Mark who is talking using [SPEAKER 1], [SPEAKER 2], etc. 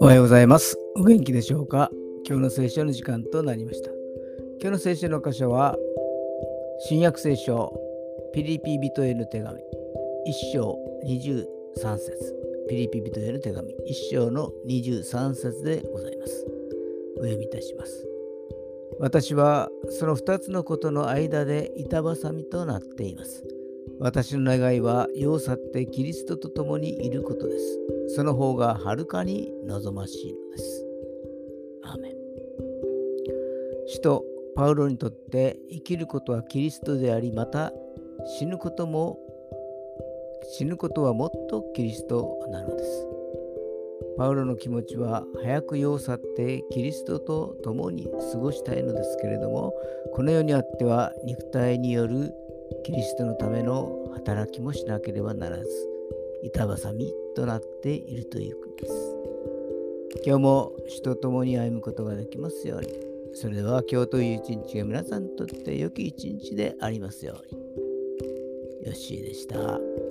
[SPEAKER 1] おはようございます。お元気でしょうか？今日の聖書の時間となりました。今日の聖書の箇所は、新約聖書、ピリピ人への手紙、1章23節ピリピ人への手紙、1章の23節でございます。お読みいたします。私はその2つのことの間で板挟みとなっています。私の願いは世を去ってキリストと共にいることです。その方がはるかに望ましいのです。アーメン。使徒パウロにとって生きることはキリストであり、また死ぬことも死ぬことはもっとキリストなのです。パウロの気持ちは早く世を去ってキリストと共に過ごしたいのですけれども、この世にあっては肉体によるキリストのための働きもしなければならず、板挟みとなっているということです。今日も主と共に歩むことができますように。それでは今日という一日が皆さんにとって良き一日でありますように。よッしーでした。